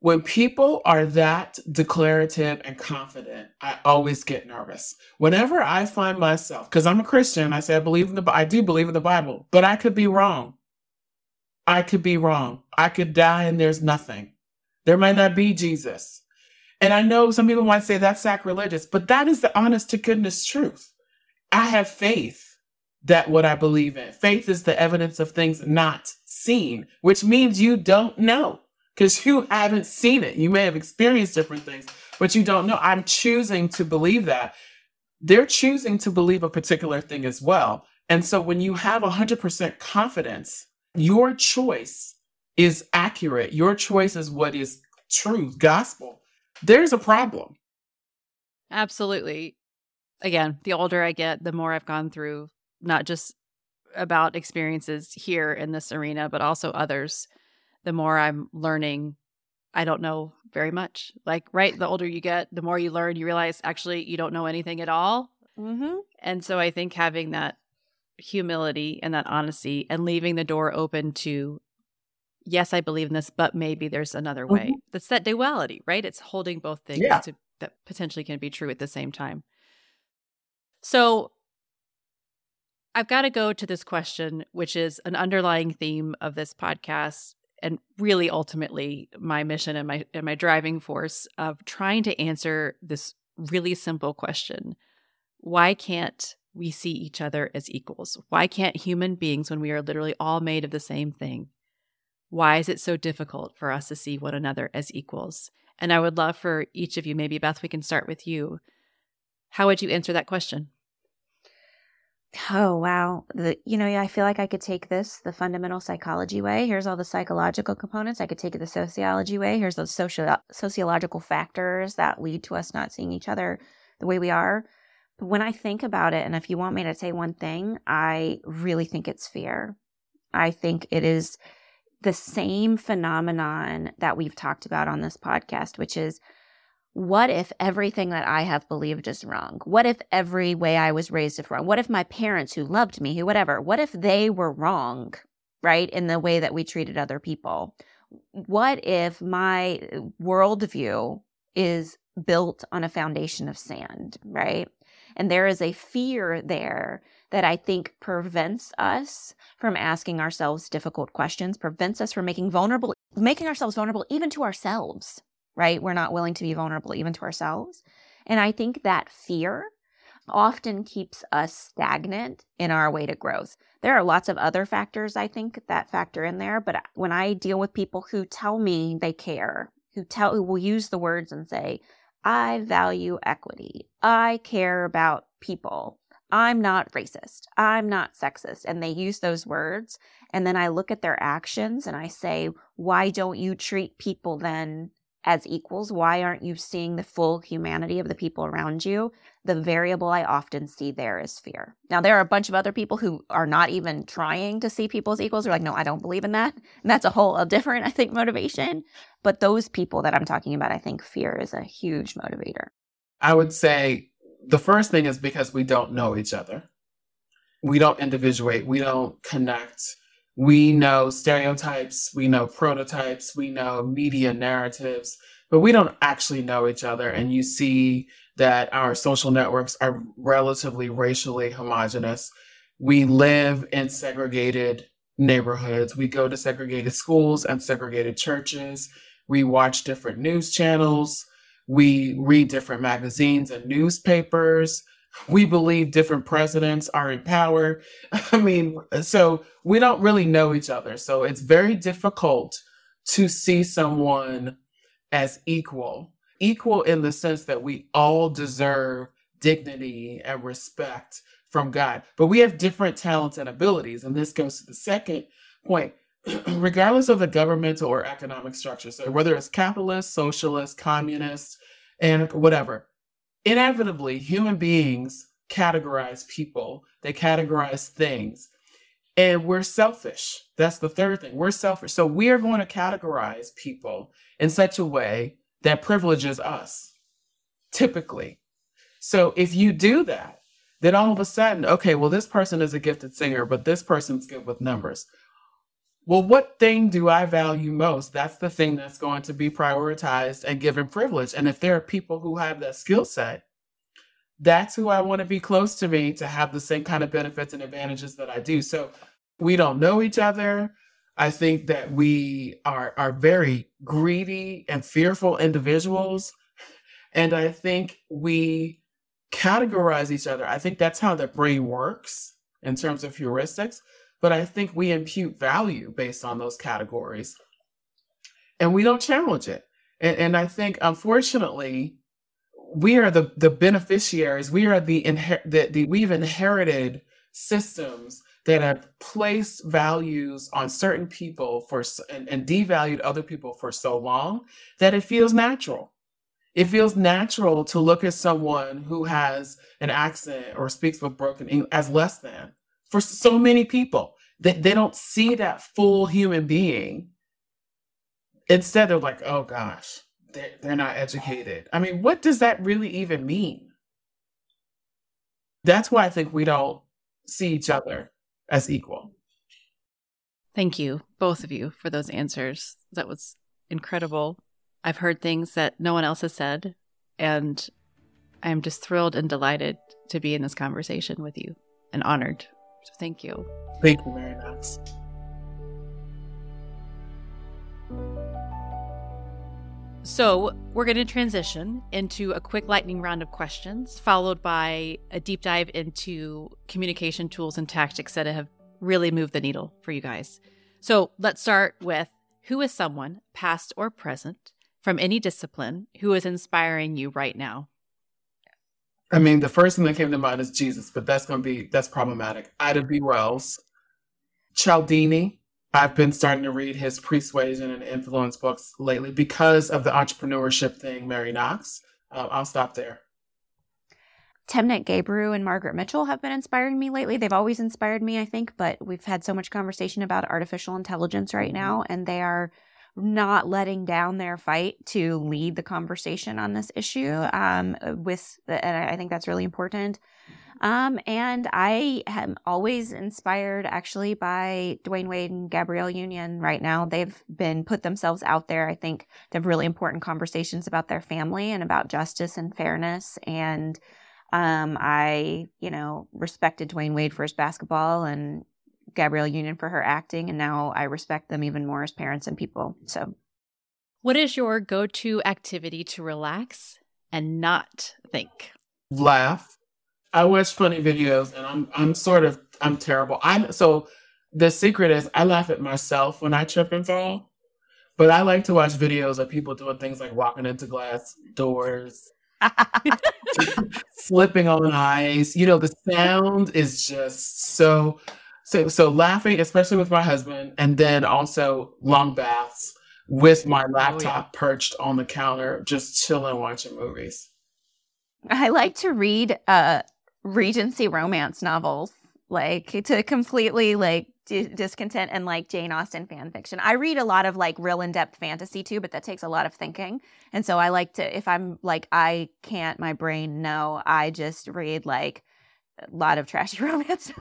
When people are that declarative and confident, I always get nervous. Whenever I find myself, because I'm a Christian, I say I believe in the I do believe in the Bible, but I could be wrong. I could be wrong. I could die and there's nothing. There might not be Jesus. And I know some people might say that's sacrilegious, but that is the honest to goodness truth. I have faith that what I believe in. Faith is the evidence of things not seen, which means you don't know because you haven't seen it. You may have experienced different things, but you don't know. I'm choosing to believe that. They're choosing to believe a particular thing as well. And so when you have 100% confidence, your choice is accurate. Your choice is what is truth, gospel. There's a problem. Absolutely. Again, the older I get, the more I've gone through not just about experiences here in this arena, but also others, the more I'm learning, I don't know very much. Like, right, the older you get, the more you learn, you realize actually you don't know anything at all. Mm-hmm. And so I think having that humility and that honesty and leaving the door open to, yes, I believe in this, but maybe there's another way. Mm-hmm. That's that duality, right? It's holding both things yeah. to, that potentially can be true at the same time. So I've got to go to this question, which is an underlying theme of this podcast and really ultimately my mission and my and my driving force of trying to answer this really simple question. Why can't we see each other as equals? Why can't human beings when we are literally all made of the same thing? Why is it so difficult for us to see one another as equals? And I would love for each of you, maybe Beth, we can start with you. How would you answer that question? Oh wow. The you know, I feel like I could take this the fundamental psychology way. Here's all the psychological components. I could take it the sociology way. Here's those social sociological factors that lead to us not seeing each other the way we are. But when I think about it, and if you want me to say one thing, I really think it's fear. I think it is the same phenomenon that we've talked about on this podcast, which is what if everything that I have believed is wrong? What if every way I was raised is wrong? What if my parents who loved me, who whatever, what if they were wrong, right, in the way that we treated other people? What if my worldview is built on a foundation of sand, right? And there is a fear there that I think prevents us from asking ourselves difficult questions, prevents us from making vulnerable, making ourselves vulnerable even to ourselves, right? We're not willing to be vulnerable even to ourselves. And I think that fear often keeps us stagnant in our way to growth. There are lots of other factors I think that factor in there, but when I deal with people who tell me they care, who tell who will use the words and say, "I value equity. I care about people. I'm not racist. I'm not sexist." And they use those words, and then I look at their actions and I say, "Why don't you treat people then as equals? Why aren't you seeing the full humanity of the people around you? The variable I often see there is fear. Now, there are a bunch of other people who are not even trying to see people as equals. They're like, no, I don't believe in that. And that's a whole a different, I think, motivation. But those people that I'm talking about, I think fear is a huge motivator. I would say the first thing is because we don't know each other. We don't individuate, we don't connect we know stereotypes, we know prototypes, we know media narratives, but we don't actually know each other. And you see that our social networks are relatively racially homogenous. We live in segregated neighborhoods. We go to segregated schools and segregated churches. We watch different news channels. We read different magazines and newspapers. We believe different presidents are in power. I mean, so we don't really know each other. So it's very difficult to see someone as equal, equal in the sense that we all deserve dignity and respect from God. But we have different talents and abilities. And this goes to the second point. Regardless of the governmental or economic structure, so whether it's capitalist, socialist, communist, and whatever, inevitably human beings categorize people, they categorize things. And we're selfish. That's the third thing. We're selfish. So we are going to categorize people in such a way that privileges us, typically. So if you do that, then all of a sudden, okay, well, this person is a gifted singer, but this person's good with numbers. Well, what thing do I value most? That's the thing that's going to be prioritized and given privilege. And if there are people who have that skill set, that's who I want to be close to me to have the same kind of benefits and advantages that I do. So we don't know each other. I think that we are are very greedy and fearful individuals. And I think we categorize each other. I think that's how the brain works in terms of heuristics. But I think we impute value based on those categories. And we don't challenge it. And, and I think, unfortunately, we are the, the beneficiaries. We are the, inher- the, the we've inherited systems that have placed values on certain people for and, and devalued other people for so long that it feels natural it feels natural to look at someone who has an accent or speaks with broken English as less than for so many people. They, they don't see that full human being. Instead, they're like, oh gosh, they're, they're not educated. I mean, what does that really even mean? That's why I think we don't see each other as equal. Thank you, both of you, for those answers. That was incredible. I've heard things that no one else has said, and I'm just thrilled and delighted to be in this conversation with you and honored. So thank you. Thank you very much. So, we're going to transition into a quick lightning round of questions, followed by a deep dive into communication tools and tactics that have really moved the needle for you guys. So, let's start with who is someone, past or present, from any discipline who is inspiring you right now? I mean, the first thing that came to mind is Jesus, but that's going to be that's problematic. Ida B. Wells, Cialdini. I've been starting to read his persuasion and influence books lately because of the entrepreneurship thing. Mary Knox. Uh, I'll stop there. Timnit Gebru and Margaret Mitchell have been inspiring me lately. They've always inspired me, I think, but we've had so much conversation about artificial intelligence right now, and they are not letting down their fight to lead the conversation on this issue um, with the, and i think that's really important. Um, and i am always inspired actually by Dwyane Wade and gabrielle union right now. They've been put themselves out there. I think they have really important conversations about their family and about justice and fairness. And um, i you know respected Dwyane Wade for his basketball and Gabrielle Union for her acting, and now I respect them even more as parents and people. So, what is your go to activity to relax and not think? Laugh. I watch funny videos, and I'm I'm sort of I'm terrible. I'm so the secret is I laugh at myself when I trip and fall, but I like to watch videos of people doing things like walking into glass doors. slipping on ice. You know, the sound is just so so so laughing, especially with my husband, and then also long baths with my laptop oh, yeah. perched on the counter, just chilling watching movies. I like to read uh Regency romance novels, like to completely like d- discontent and like Jane Austen fan fiction. I read a lot of like real in depth fantasy too, but that takes a lot of thinking. And so I like to, if I'm like, I can't, my brain, no, I just read like a lot of trashy romance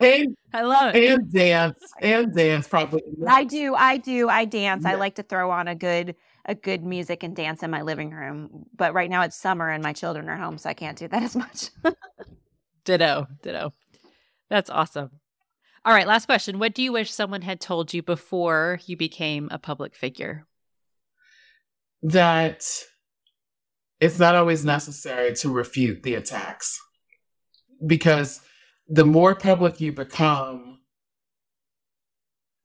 and, I love it. And dance. And dance probably. I do. I do. I dance. Yeah. I like to throw on a good a good music and dance in my living room. But right now it's summer and my children are home, so I can't do that as much. ditto. Ditto. That's awesome. All right, last question. What do you wish someone had told you before you became a public figure? That it's not always necessary to refute the attacks because the more public you become,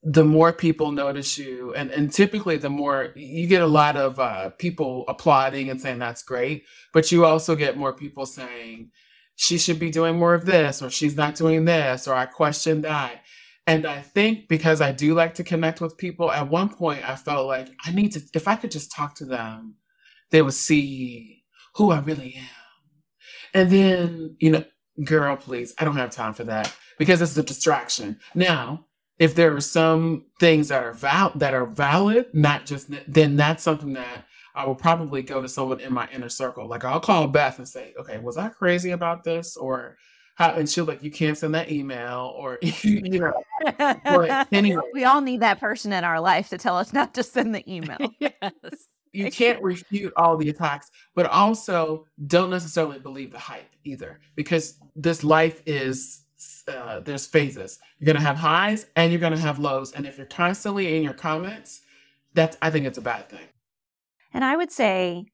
the more people notice you. And, and typically, the more you get a lot of uh, people applauding and saying that's great, but you also get more people saying, she should be doing more of this, or she's not doing this, or I question that. And I think because I do like to connect with people, at one point I felt like I need to, if I could just talk to them, they would see who I really am. And then, you know, girl, please, I don't have time for that because it's a distraction. Now, if there are some things that are val- that are valid, not just then that's something that I will probably go to someone in my inner circle. Like I'll call Beth and say, "Okay, was I crazy about this?" Or how, and she'll like, "You can't send that email," or you know. But anyway, we all need that person in our life to tell us not to send the email. yes you can't refute all the attacks, but also don't necessarily believe the hype either, because this life is uh, there's phases. You're gonna have highs and you're gonna have lows, and if you're constantly in your comments, that's I think it's a bad thing. And I would say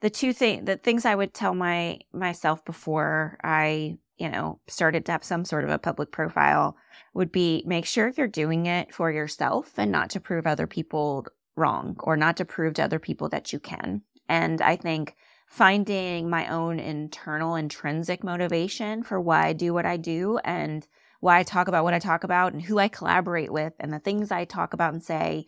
the two things the things I would tell my myself before I you know started to have some sort of a public profile would be make sure if you're doing it for yourself and not to prove other people wrong or not to prove to other people that you can. And I think finding my own internal intrinsic motivation for why I do what I do and why I talk about what I talk about and who I collaborate with and the things I talk about and say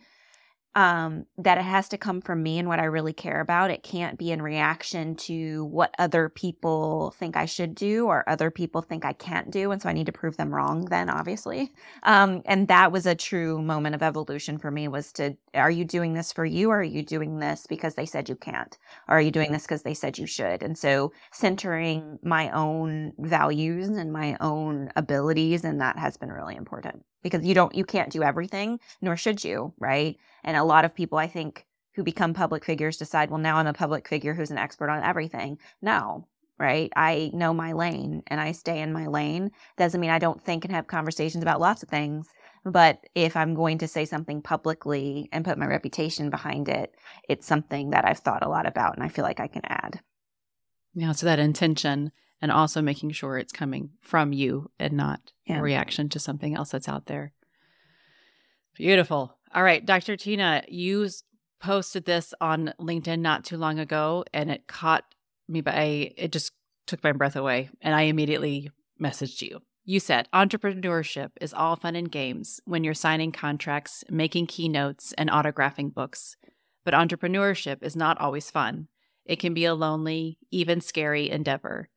um, that it has to come from me and what I really care about. It can't be in reaction to what other people think I should do or other people think I can't do. And so I need to prove them wrong then, obviously. Um, and that was a true moment of evolution for me was to, are you doing this for you or are you doing this because they said you can't? Or are you doing this because they said you should? And so centering my own values and my own abilities, and that has been really important because you don't, you can't do everything, nor should you, right? And a lot of people, I think, who become public figures decide, well, now I'm a public figure who's an expert on everything. No, right? I know my lane and I stay in my lane. Doesn't mean I don't think and have conversations about lots of things. But if I'm going to say something publicly and put my reputation behind it, it's something that I've thought a lot about and I feel like I can add. Yeah, so that intention and also making sure it's coming from you and not yeah. a reaction to something else that's out there. Beautiful. All right, Dr. Tina, you posted this on LinkedIn not too long ago and it caught me by it just took my breath away and I immediately messaged you. You said entrepreneurship is all fun and games when you're signing contracts, making keynotes, and autographing books. But entrepreneurship is not always fun. It can be a lonely, even scary endeavor.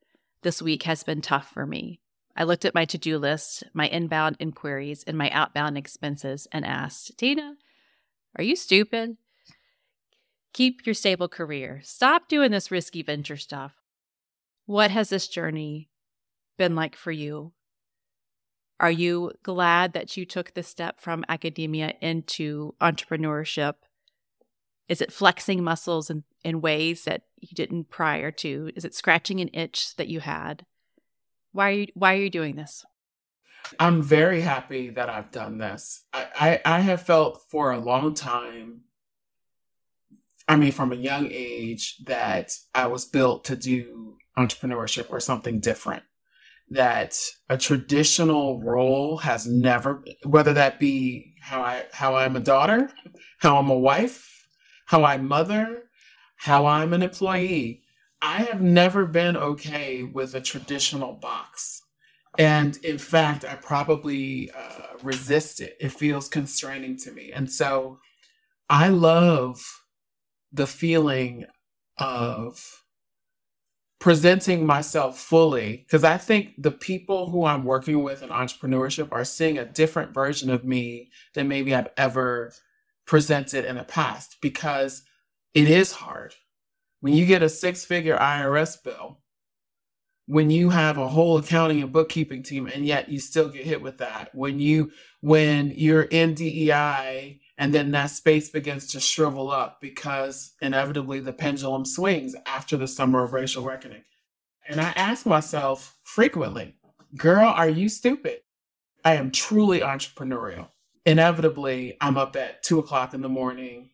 This week has been tough for me. I looked at my to do list, my inbound inquiries, and my outbound expenses and asked, Tina, are you stupid? Keep your stable career. Stop doing this risky venture stuff. What has this journey been like for you? Are you glad that you took the step from academia into entrepreneurship? Is it flexing muscles in, in ways that you didn't prior to? Is it scratching an itch that you had? Why are you why are you doing this? I'm very happy that I've done this. I, I, I have felt for a long time, I mean, from a young age, that I was built to do entrepreneurship or something different. That a traditional role has never, whether that be how I how I'm a daughter, how I'm a wife, how I mother, how I'm an employee, I have never been okay with a traditional box. And in fact, I probably uh, resist it. It feels constraining to me. And so I love the feeling of presenting myself fully because I think the people who I'm working with in entrepreneurship are seeing a different version of me than maybe I've ever presented in the past because it is hard. When you get a six figure IRS bill, when you have a whole accounting and bookkeeping team and yet you still get hit with that when you when you're in DEI and then that space begins to shrivel up because inevitably the pendulum swings after the summer of racial reckoning. And I ask myself frequently girl are you stupid? I am truly entrepreneurial. Inevitably I'm up at two o'clock in the morning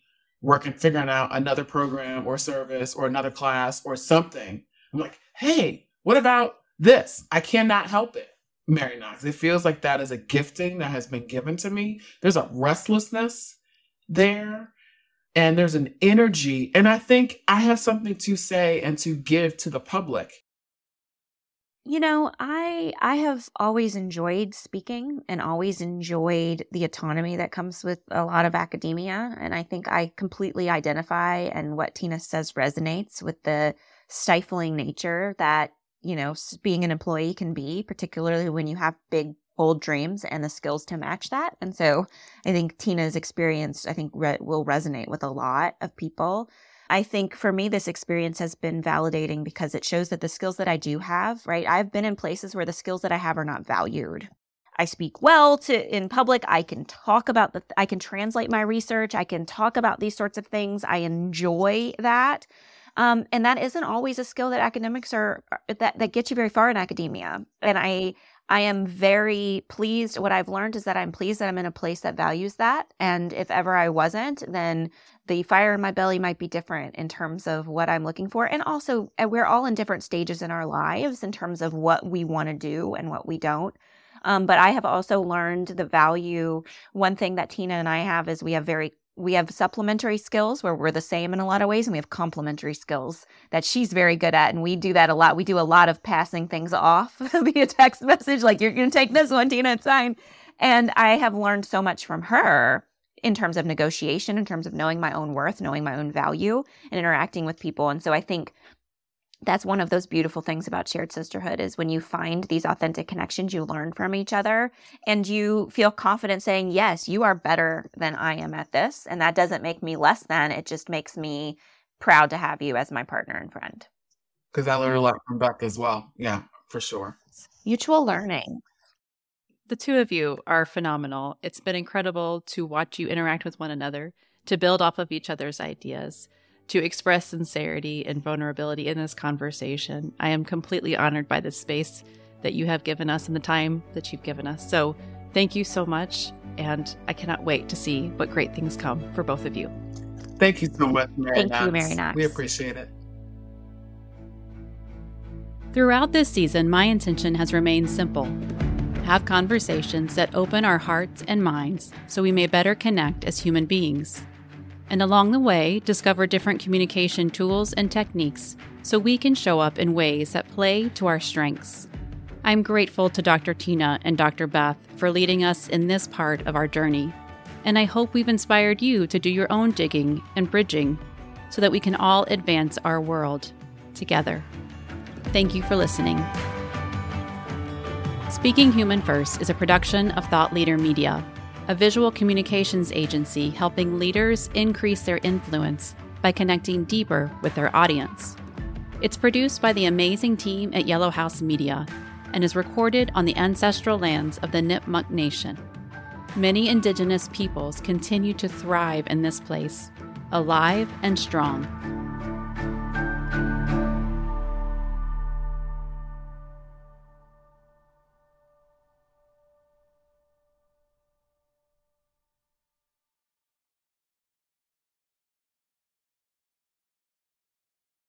working, figuring out another program or service or another class or something. I'm like, hey, what about this? I cannot help it. Mary Knox. It feels like that is a gifting that has been given to me. There's a restlessness there and there's an energy. And I think I have something to say and to give to the public. You know, I I have always enjoyed speaking and always enjoyed the autonomy that comes with a lot of academia and I think I completely identify and what Tina says resonates with the stifling nature that you know, being an employee can be, particularly when you have big, bold dreams and the skills to match that. And so I think Tina's experience, I think, re- will resonate with a lot of people. I think for me, this experience has been validating because it shows that the skills that I do have, right? I've been in places where the skills that I have are not valued. I speak well to in public. I can talk about the, I can translate my research. I can talk about these sorts of things. I enjoy that. Um, and that isn't always a skill that academics are that that gets you very far in academia. And I I am very pleased. What I've learned is that I'm pleased that I'm in a place that values that. And if ever I wasn't, then the fire in my belly might be different in terms of what I'm looking for. And also, we're all in different stages in our lives in terms of what we want to do and what we don't. Um, but I have also learned the value. One thing that Tina and I have is we have very we have supplementary skills where we're the same in a lot of ways and we have complementary skills that she's very good at and we do that a lot we do a lot of passing things off via text message like you're going to take this one tina it's fine and i have learned so much from her in terms of negotiation in terms of knowing my own worth knowing my own value and interacting with people. And so i think that's one of those beautiful things about shared sisterhood is when you find these authentic connections you learn from each other and you feel confident saying yes you are better than i am at this. And that doesn't make me less than it just makes me proud to have you as my partner and friend. Because i learned a lot from Beth as well. Yeah for sure. Mutual learning the two of you are phenomenal it's been incredible to watch you interact with one another to build off of each other's ideas to express sincerity and vulnerability in this conversation. I am completely honored by the space that you have given us and the time that you've given us. So, thank you so much. And I cannot wait to see what great things come for both of you. Thank you so much, Mary Thank Knox. you, Mary Knox. We appreciate it. Throughout this season, my intention has remained simple have conversations that open our hearts and minds so we may better connect as human beings and along the way, discover different communication tools and techniques so we can show up in ways that play to our strengths. I'm grateful to Dr. Tina and Dr. Beth for leading us in this part of our journey, and I hope we've inspired you to do your own digging and bridging so that we can all advance our world together. Thank you for listening. Speaking Human First is a production of Thought Leader Media a visual communications agency helping leaders increase their influence by connecting deeper with their audience. It's produced by the amazing team at Yellow House Media and is recorded on the ancestral lands of the Nipmuc Nation. Many indigenous peoples continue to thrive in this place, alive and strong.